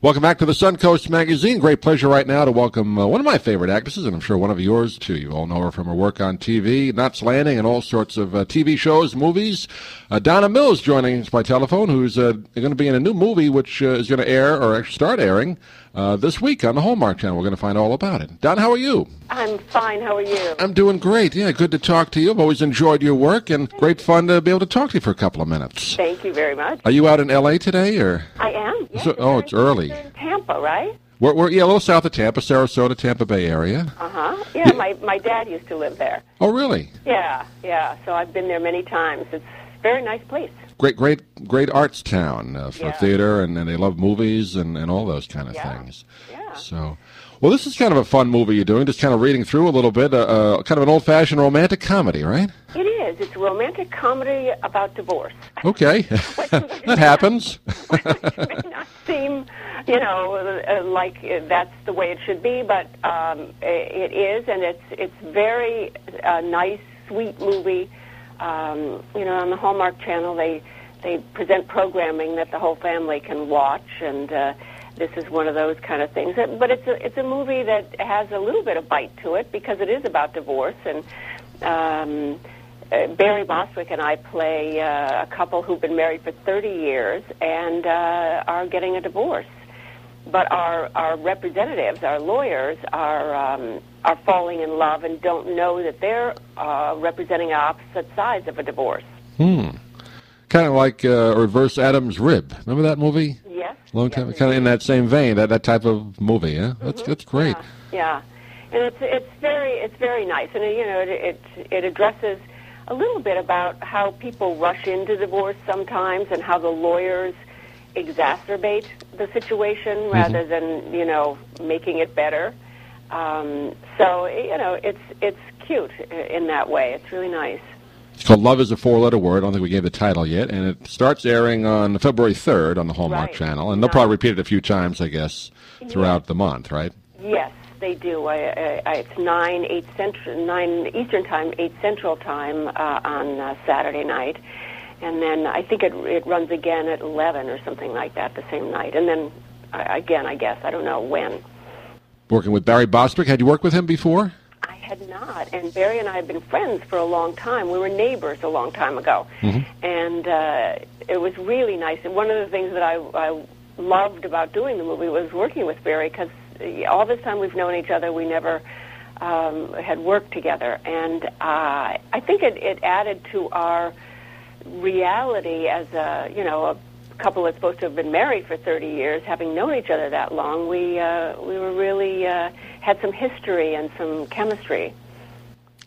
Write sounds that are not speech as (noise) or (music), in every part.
Welcome back to the Suncoast Magazine. Great pleasure right now to welcome uh, one of my favorite actresses, and I'm sure one of yours too. You all know her from her work on TV, Knots Landing, and all sorts of uh, TV shows, movies. Uh, Donna Mills joining us by telephone, who's uh, going to be in a new movie which uh, is going to air or start airing uh, this week on the Hallmark Channel. We're going to find all about it. Don, how are you? I'm fine. How are you? I'm doing great. Yeah, good to talk to you. I've always enjoyed your work, and great fun to be able to talk to you for a couple of minutes. Thank you very much. Are you out in L.A. today, or? I am. Yes, So- oh, it's early. In Tampa, right? We're, we're yeah, a little south of Tampa, Sarasota, Tampa Bay area. Uh huh. Yeah, my my dad used to live there. Oh, really? Yeah, yeah. So I've been there many times. It's a very nice place. Great, great, great arts town uh, for Yeah. theater, and, and they love movies and, and all those kind of Yeah. things. Yeah. So, well, this is kind of a fun movie you're doing. Just kind of reading through a little bit, uh, uh, kind of an old-fashioned romantic comedy, right? It is. It's a romantic comedy about divorce. Okay, (laughs) (laughs) that happens. Which may not seem, you know, uh, like that's the way it should be, but um, it is, and it's it's very uh, nice, sweet movie. Um, you know, on the Hallmark Channel, they they present programming that the whole family can watch, and uh, this is one of those kind of things. But it's a it's a movie that has a little bit of bite to it because it is about divorce and. Um, uh, Barry Bostwick and I play uh, a couple who've been married for 30 years and uh, are getting a divorce. But our our representatives, our lawyers, are um, are falling in love and don't know that they're uh, representing opposite sides of a divorce. Hmm. Kind of like uh, Reverse Adam's Rib. Remember that movie? Yes. Long yes, time. Kind of in that same vein. That that type of movie. Yeah. That's that's great. Yeah, yeah. and it's it's very it's very nice, and uh, you know it it, it addresses a little bit about how people rush into divorce sometimes, and how the lawyers exacerbate the situation rather than you know making it better. Um, so you know it's it's cute in that way. It's really nice. It's called Love is a Four Letter Word. I don't think we gave the title yet. And it starts airing on February 3rd on the Hallmark Right. Channel. And they'll probably repeat it a few times, I guess, throughout the month, right? Yes, they do. I, I, I, it's nine eight central nine Eastern time, eight Central time uh, on uh, Saturday night, and then I think it it runs again at eleven or something like that the same night, and then uh, again I guess I don't know when. Working with Barry Bostwick. Had you worked with him before? I had not, and Barry and I have been friends for a long time. We were neighbors a long time ago, and uh, it was really nice. And one of the things that I, I loved about doing the movie was working with Barry because all this time we've known each other, we never um, had worked together, and uh, I think it, it added to our reality as a you know a couple that's supposed to have been married for 30 years, having known each other that long. We uh, we were really uh, had some history and some chemistry.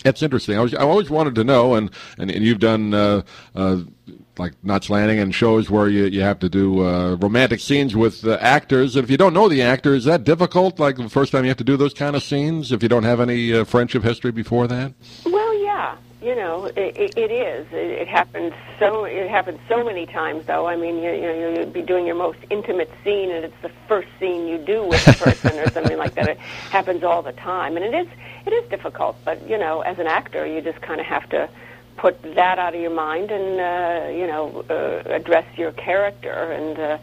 That's interesting. I was I always wanted to know, and and, and you've done uh, uh, like Knots Landing and shows where you, you have to do uh, romantic scenes with uh, actors. And if you don't know the actor, is that difficult? Like the first time you have to do those kind of scenes, if you don't have any uh, friendship history before that. Well, yeah, you know, it, it, it is. It, it happens so. It happens so many times, though. I mean, you, you know, you'd be doing your most intimate scene, and it's the first scene you do with a person, or something like that. It (laughs) happens all the time, and it is. It is difficult, but you know, as an actor, you just kind of have to put that out of your mind and uh, you know uh, address your character and. Uh,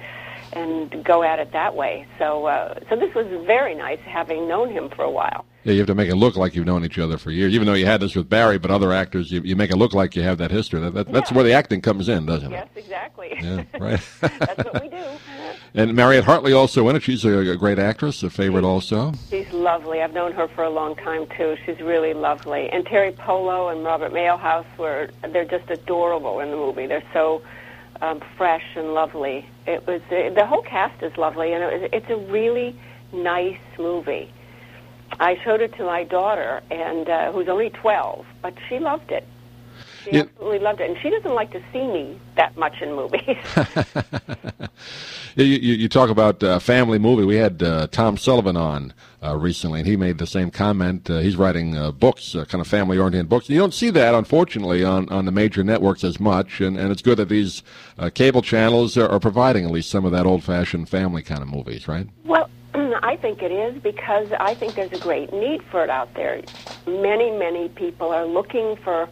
and go at it that way. So, uh, so this was very nice, having known him for a while. Yeah, you have to make it look like you've known each other for years, even though you had this with Barry. But other actors, you, you make it look like you have that history. That, that, That's where the acting comes in, doesn't it? Yes, exactly. Yeah, (laughs) right. That's what we do. (laughs) and Mariette Hartley also in it. She's a, a great actress, a favorite also. She's lovely. I've known her for a long time too. She's really lovely. And Teri Polo and Robert Mailhouse were they're just adorable in the movie. They're so um, fresh and lovely. It was uh, the whole cast is lovely, and it was, it's a really nice movie. I showed it to my daughter, and uh, who's only twelve, but she loved it. She Yeah. absolutely loved it, and she doesn't like to see me that much in movies. (laughs) (laughs) You, you, talk about uh, family movie. We had uh, Tom Sullivan on uh, recently, and he made the same comment. Uh, he's writing uh, books, kind of family-oriented books. You don't see that, unfortunately, on, on the major networks as much, and, and it's good that these cable channels are, are providing at least some of that old-fashioned family kind of movies, right? Well, (clears throat) I think it is because I think there's a great need for it out there. Many, many people are looking for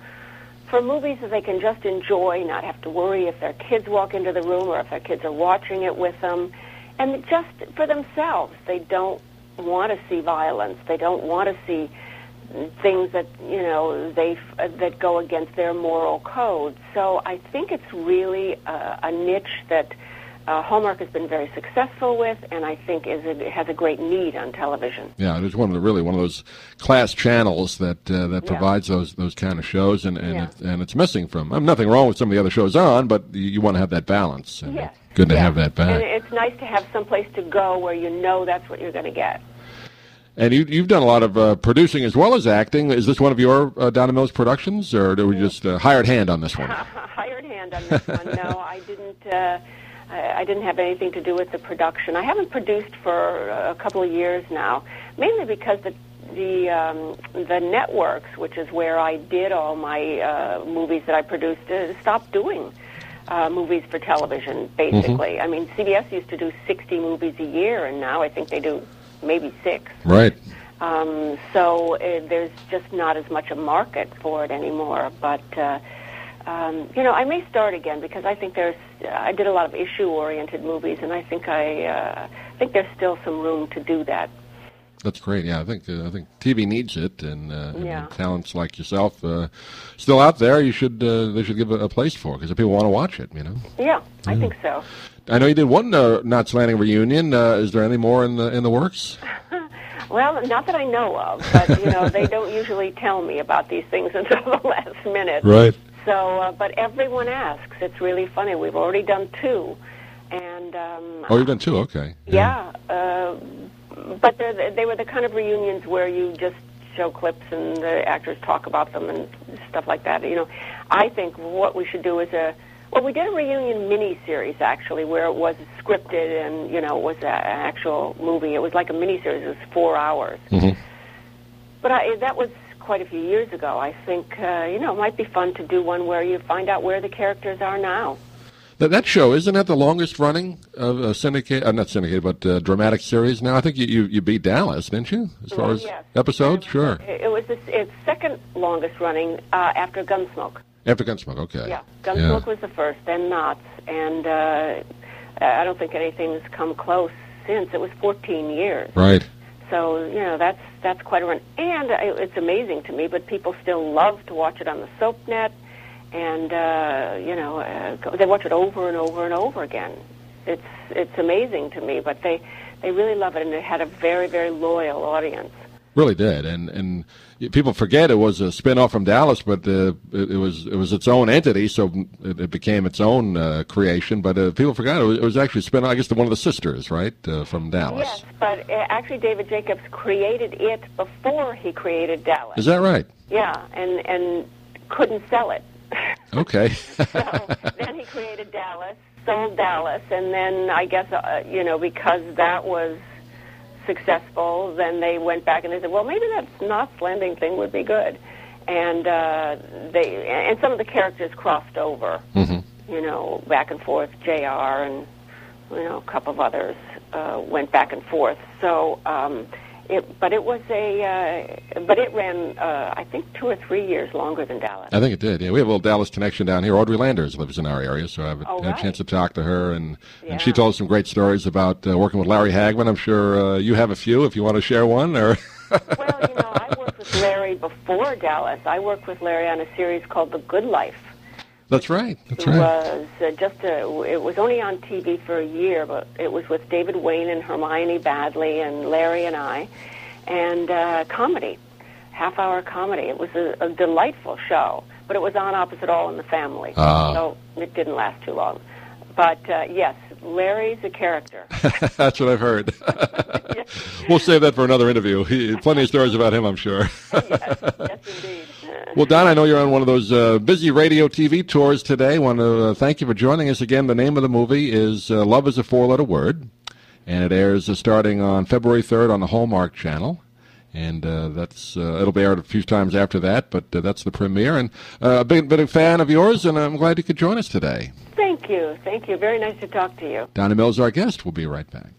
for movies that they can just enjoy, not have to worry if their kids walk into the room or if their kids are watching it with them. and just for themselves, they don't want to see violence. They don't want to see things that you know they uh, that go against their moral code. So I think it's really a, a niche that uh, Hallmark has been very successful with, and I think is a, has a great need on television. Yeah, it is one of the really one of those class channels that uh, that provides yeah. those those kind of shows, and and, yeah. it, and it's missing from. I mean, nothing wrong with some of the other shows on, but you, you want to have that balance. And yes. Good to yeah. have that back. And it's nice to have some place to go where you know that's what you're going to get. And you, you've done a lot of uh, producing as well as acting. Is this one of your uh, Donna Mills productions, or do we just uh, hired hand on this one? (laughs) hired hand on this one. No, (laughs) I didn't. Uh, I didn't have anything to do with the production. I haven't produced for a couple of years now, mainly because the the um, the networks, which is where I did all my uh, movies that I produced, uh, stopped doing uh, movies for television. Basically, mm-hmm. I mean, CBS used to do 60 movies a year, and now I think they do maybe six. Right. Um, so uh, there's just not as much a market for it anymore. But uh, um, you know, I may start again because I think there's. I did a lot of issue-oriented movies, and I think I uh, think there's still some room to do that. That's great. Yeah, I think uh, I think TV needs it, and, uh, yeah. and talents like yourself uh, still out there. You should uh, they should give a, a place for because people want to watch it. You know. Yeah, I think so. I know you did one uh, Knots Landing reunion. Uh, is there any more in the in the works? (laughs) well, not that I know of, but you know they don't usually tell me about these things (laughs) until the last minute. Right. So, but everyone asks. It's really funny. We've already done two, and um, oh, you've done two. Okay. Yeah. yeah but they were the kind of reunions where you just show clips and the actors talk about them and stuff like that. You know, I think what we should do is a well, we did a reunion mini series actually, where it was scripted and you know it was a, an actual movie. It was like a mini series. It was four hours. Mm-hmm. But I, that was quite a few years ago. I think uh, you know it might be fun to do one where you find out where the characters are now. That, that show isn't that the longest running of a syndicate? Uh, not syndicate, but uh, dramatic series. Now I think you, you, you beat Dallas, didn't you? As far as yes. episodes, sure. It was the, its second longest running uh, after Gunsmoke. After Gunsmoke, okay. Yeah, Gunsmoke yeah. was the first, then Knots, and uh, I don't think anything's come close since. It was 14 years. Right. So you know that's that's quite a run, and it's amazing to me. But people still love to watch it on the SOAPnet, and uh, you know uh, they watch it over and over and over again. It's it's amazing to me, but they they really love it, and it had a very very loyal audience. Really did, and and people forget it was a spinoff from Dallas, but uh, it, it, was it was its own entity, so it, it became its own uh, creation. But uh, people forgot it was, it was actually spin I guess, the one of the sisters, right, uh, from Dallas. Yes, but uh, actually, David Jacobs created it before he created Dallas. Is that right? Yeah, and and couldn't sell it. (laughs) Okay. so then he created Dallas, sold Dallas, and then I guess uh, you know because that was successful, then they went back and they said, well, maybe that Knots Landing thing would be good, and uh, they and some of the characters crossed over, mm-hmm. you know, back and forth. J.R. and you know a couple of others uh, went back and forth. So. Um, it, but it was a, uh, but it ran, uh, I think, two or three years longer than Dallas. I think it did. Yeah, we have a little Dallas connection down here. Audrey Landers lives in our area, so I've oh, had right. a chance to talk to her, and, yeah. and she told us some great stories about uh, working with Larry Hagman. I'm sure uh, you have a few if you want to share one. Or (laughs) well, you know, I worked with Larry before Dallas. I worked with Larry on a series called The Good Life. That's right. That's it right. Was uh, just a, it was only on TV for a year, but it was with David Wayne and Hermione Baddeley and Larry and I and uh, comedy, half hour comedy. It was a, a delightful show, but it was on opposite All in the Family, uh. so it didn't last too long. But uh, yes, Larry's a character. (laughs) That's what I've heard. (laughs) We'll save that for another interview. He, plenty of stories about him, I'm sure. yes, yes, indeed. Well, Don, I know you're on one of those uh, busy radio TV tours today. Want to uh, thank you for joining us again. The name of the movie is uh, Love is a Four Letter Word and it airs uh, starting on February 3rd on the Hallmark Channel. And uh, that's uh, it'll be aired a few times after that, but uh, that's the premiere. And uh, a big, big fan of yours, and I'm glad you could join us today. Thank you, thank you. Very nice to talk to you. Donna Mills, our guest. We'll be right back.